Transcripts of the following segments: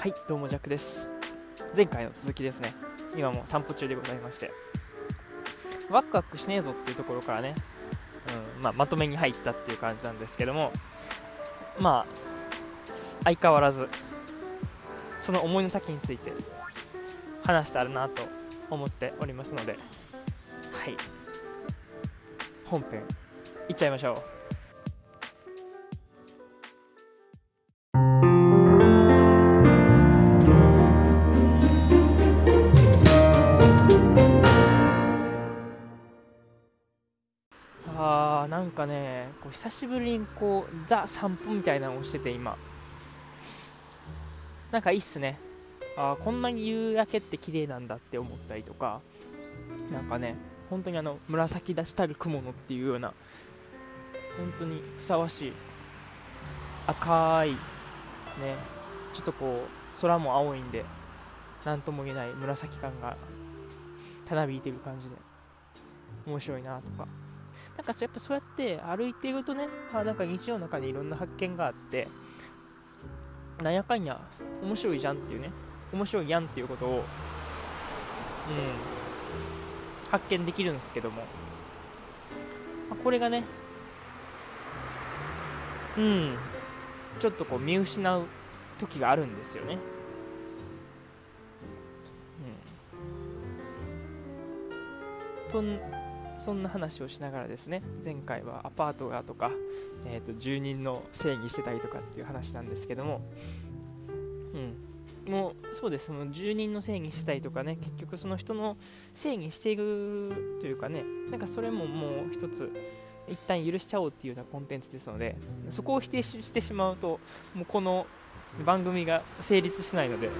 はいどうもジャックです。前回の続きですね。今も散歩中でございまして。ワクワクしねえぞっていうところからね、うんまあ、まとめに入ったっていう感じなんですけども。まあ相変わらずその思いの丈について話してあるなと思っておりますので。はい。本編いっちゃいましょう。久しぶりにこうザ散歩みたいなのをしてて今。なんかいいっすね。あーこんなに夕焼けって綺麗なんだって思ったりとか。なんかね本当にあの紫出したる雲のっていうような本当にふさわしい赤いねちょっとこう空も青いんで何とも言えない紫感がたなびいてる感じで面白いなとか。なんかやっぱそうやって歩いているとねあなんか日常の中でいろんな発見があってなんやかんや面白いじゃんっていうね面白いやんっていうことをうん発見できるんですけども、まあこれがねうんちょっとこう見失う時があるんですよね。うんそんな話をしながらですね前回はアパートがとか、えー、と住人の正義してたりとかっていう話なんですけども、うん、もうそうです。その住人の正義してたりとかね結局その人の正義しているというかねなんかそれももう一つ一旦許しちゃおうっていうようなコンテンツですのでそこを否定ししてしまうともうこの番組が成立しないので、うん、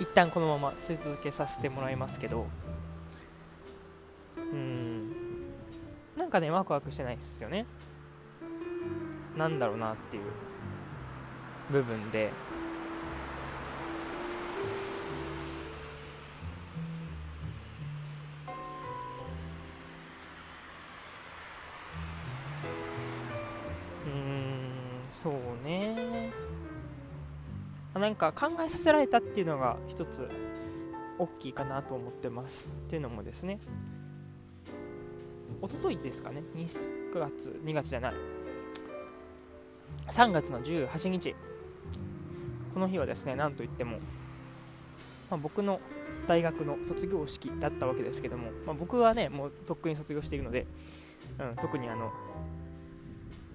一旦このまま続けさせてもらいますけど。うん。なんかねワクワクしてないですよね。なんだろうなっていう部分で。なんか考えさせられたっていうのが一つ大きいかなと思ってます。っていうのもですね。一昨日ですかね。9月2月じゃない。3月の18日。この日はですねなんといっても、まあ、僕の大学の卒業式だったわけですけども、まあ、僕はねもうとっくに卒業しているので、うん、特にあの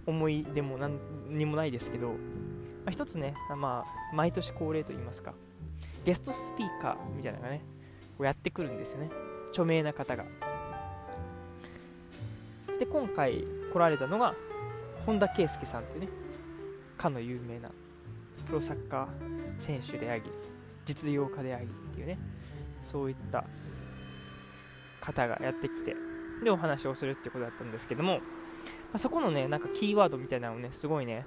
思い出も何にもないですけど、あ、一つね、まあ、毎年恒例といいますかゲストスピーカーみたいなのがねこうやってくるんですよね。著名な方が。で今回来られたのが本田圭佑さんっていうねかの有名なプロサッカー選手であり実業家でありっていうねそういった方がやってきてでお話をするってことだったんですけども、まあ、そこのねなんかキーワードみたいなのをねすごいね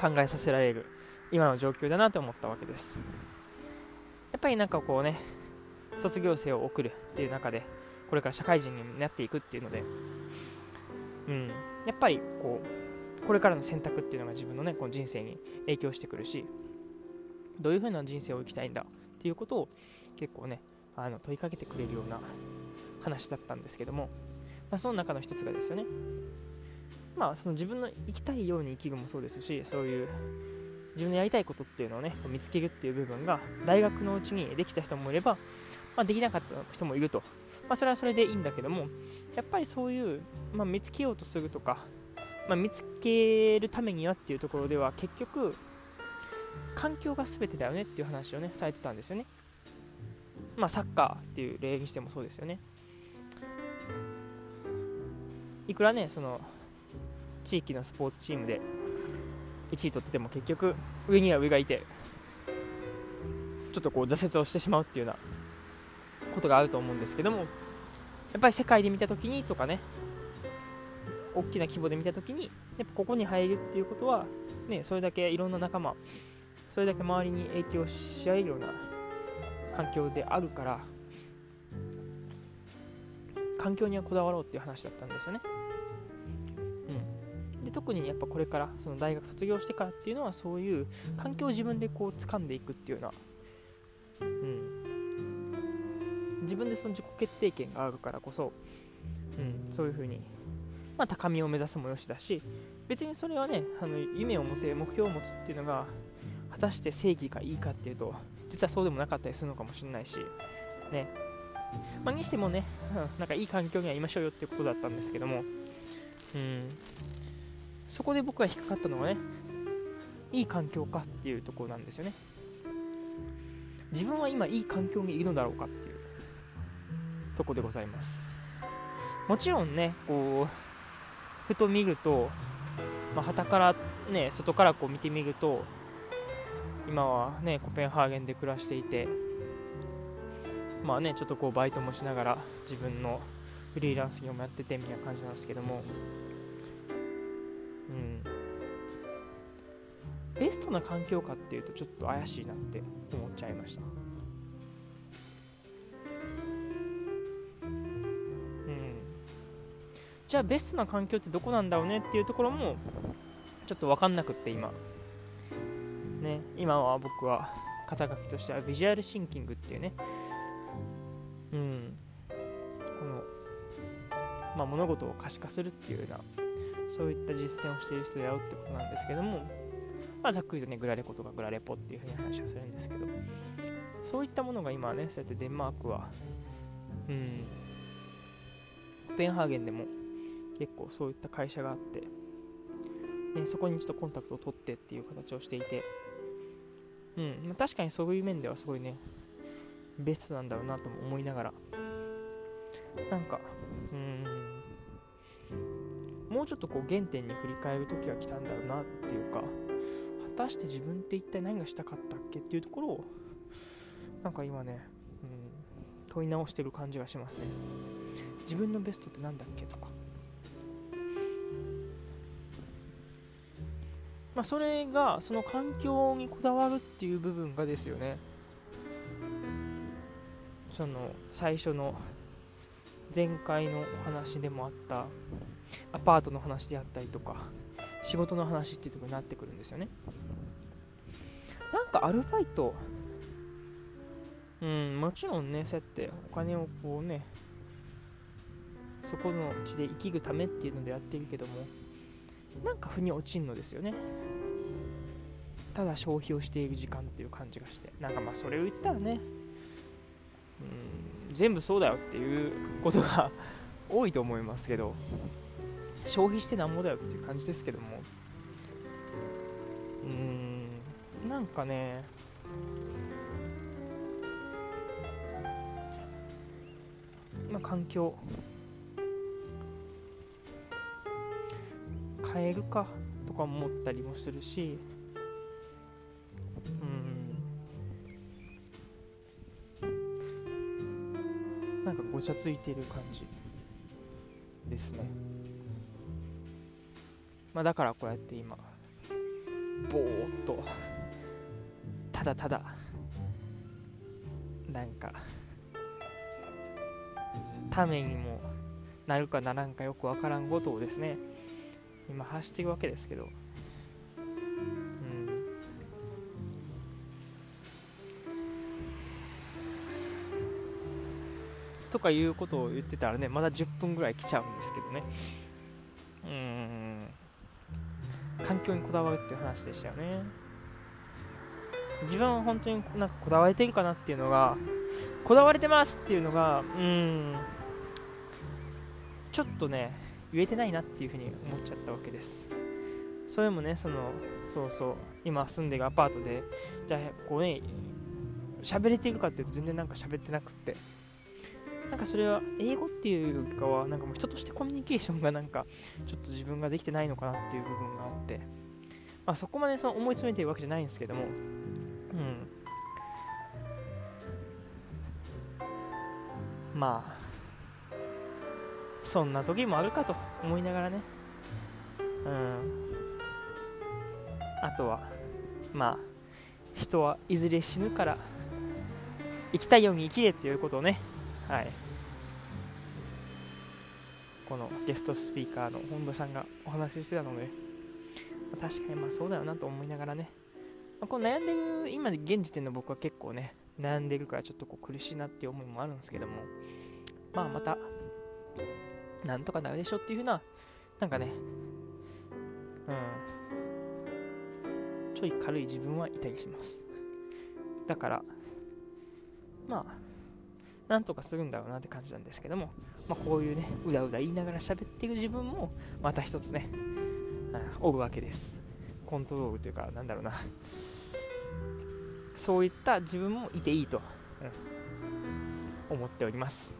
考えさせられる今の状況だなと思ったわけです。やっぱりなんかこうね卒業生を送るっていう中でこれから社会人になっていくっていうのでうんやっぱりこうこれからの選択っていうのが自分のねこの人生に影響してくるしどういう風な人生を生きたいんだっていうことを結構ねあの問いかけてくれるような話だったんですけども、まあ、その中の一つがですよね。まあその自分の生きたいように生きるもそうですしそういう自分のやりたいことっていうのをね見つけるっていう部分が大学のうちにできた人もいれば、まあ、できなかった人もいると、まあ、それはそれでいいんだけどもやっぱりそういう、まあ、見つけようとするとか、ま、見つけるためにはっていうところでは結局環境が全てだよねっていう話をねされてたんですよね。まあサッカーっていう例にしてもそうですよね。いくらねその地域のスポーツチームで1位取ってても結局上には上がいてちょっとこう挫折をしてしまうっていうようなことがあると思うんですけどもやっぱり世界で見た時にとかね大きな規模で見た時にやっぱここに入るっていうことはねそれだけいろんな仲間それだけ周りに影響し合えるような環境であるから環境にはこだわろうっていう話だったんですよね。で特にやっぱこれからその大学卒業してからっていうのはそういう環境を自分でこう掴んでいくっていうような、うん、自分でその自己決定権があるからこそ、うん、そういうふうに、まあ、高みを目指すもよしだし別にそれはねあの夢を持て目標を持つっていうのが果たして正義かいいかっていうと実はそうでもなかったりするのかもしれないしね。まあ、にしてもね、うん、なんかいい環境にはいましょうよっていうことだったんですけども、うん、そこで僕が引っかかったのはねいい環境かっていうところなんですよね。自分は今いい環境にいるのだろうかっていう。とこでございます。もちろんねこうふと見るとまあ、からね外からこう見てみると今はねコペンハーゲンで暮らしていてまあねちょっとこうバイトもしながら自分のフリーランス業もやっててみたいな感じなんですけどもうん。ベストな環境かっていうとちょっと怪しいなって思っちゃいました。うん。じゃあベストな環境ってどこなんだろうねっていうところもちょっと分かんなくって今。ね今は僕は肩書きとしてはビジュアルシンキングっていうね。うん。このまあ、物事を可視化するっていうようなそういった実践をしている人だよってことなんですけども、まあ、ざっくりとねグラレコとかグラレポっていうふうに話をするんですけどそういったものが今ねそうやってデンマークはうんコペンハーゲンでも結構そういった会社があって、ね、そこにちょっとコンタクトを取ってっていう形をしていてうんまあ、確かにそういう面ではすごいねベストなんだろうなとも思いながらなんかうんもうちょっとこう原点に振り返る時が来たんだろうなっていうか果たして自分って一体何がしたかったっけっていうところをなんか今ね、うん、問い直してる感じがしますね。自分のベストって何だっけとか。まあそれがその環境にこだわるっていう部分がですよね。その最初の前回のお話でもあったアパートの話であったりとか仕事の話っていうとこになってくるんですよね。なんかアルバイトうんもちろんねそうやってお金をこうねそこの地で生きるためっていうのでやってるけどもなんか腑に落ちんのですよね。ただ消費をしている時間っていう感じがしてなんかまあそれを言ったらね全部そうだよっていうことが 多いと思いますけど消費してなんぼだよっていう感じですけども。うーんなんかねまあ環境。変えるかとか思ったりもするしごちゃついてる感じ。ですね。まあ、だからこうやって今ぼーっとただただなんかためにもなるかならんかよくわからんことをですね今走っていくわけですけど。とかいうことを言ってたらねまだ10分ぐらい来ちゃうんですけどね。うん。環境にこだわるっていう話でしたよね。自分は本当になんかこだわれてるかなっていうのがこだわれてますっていうのがうん。ちょっとね言えてないなっていうふうに思っちゃったわけです。それもねそのそうそう。今住んでるアパートでじゃあこうね喋れてるかっていうと全然なんか喋ってなくって。なんかそれは英語っていうよりかはなんかもう人としてコミュニケーションがなんかちょっと自分ができてないのかなっていう部分があって、まあ、そこまでその思い詰めてるわけじゃないんですけども、うん、まあそんな時もあるかと思いながらね。うん。あとはまあ人はいずれ死ぬから生きたいように生きれっていうことをねはい。このゲストスピーカーの本田さんがお話ししてたので、まあ、確かにまあそうだよなと思いながらね、まあ、こう悩んでる今現時点の僕は結構ね悩んでるからちょっとこう苦しいなっていう思いもあるんですけどもまあまたなんとかなるでしょっていう風ななんかねうん。ちょい軽い自分はいたりします。だからまあなんとかするんだろうなって感じなんですけども、まあ、こういうねうだうだ言いながら喋ってる自分もまた一つね、うん、おるわけです。コントロールというかなんだろうな。そういった自分もいていいと、うん、思っております。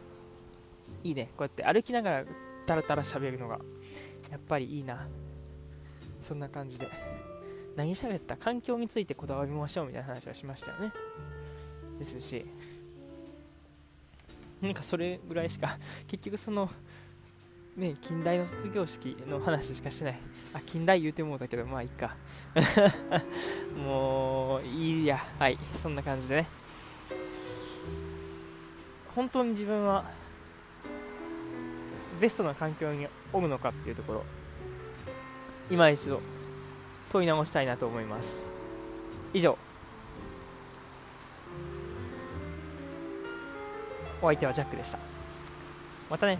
いいね。こうやって歩きながらタラタラ喋るのがやっぱりいいな。そんな感じで何喋った？環境についてこだわりましょうみたいな話はしましたよね。ですしなんかそれぐらいしか 結局そのね近代の卒業式の話しかしてない。あ近代言うてもうたけどまあいいか。もういいや。はいそんな感じでね。本当に自分はベストな環境におるのかっていうところ今一度問い直したいなと思います。以上。お相手はジャックでした。またね。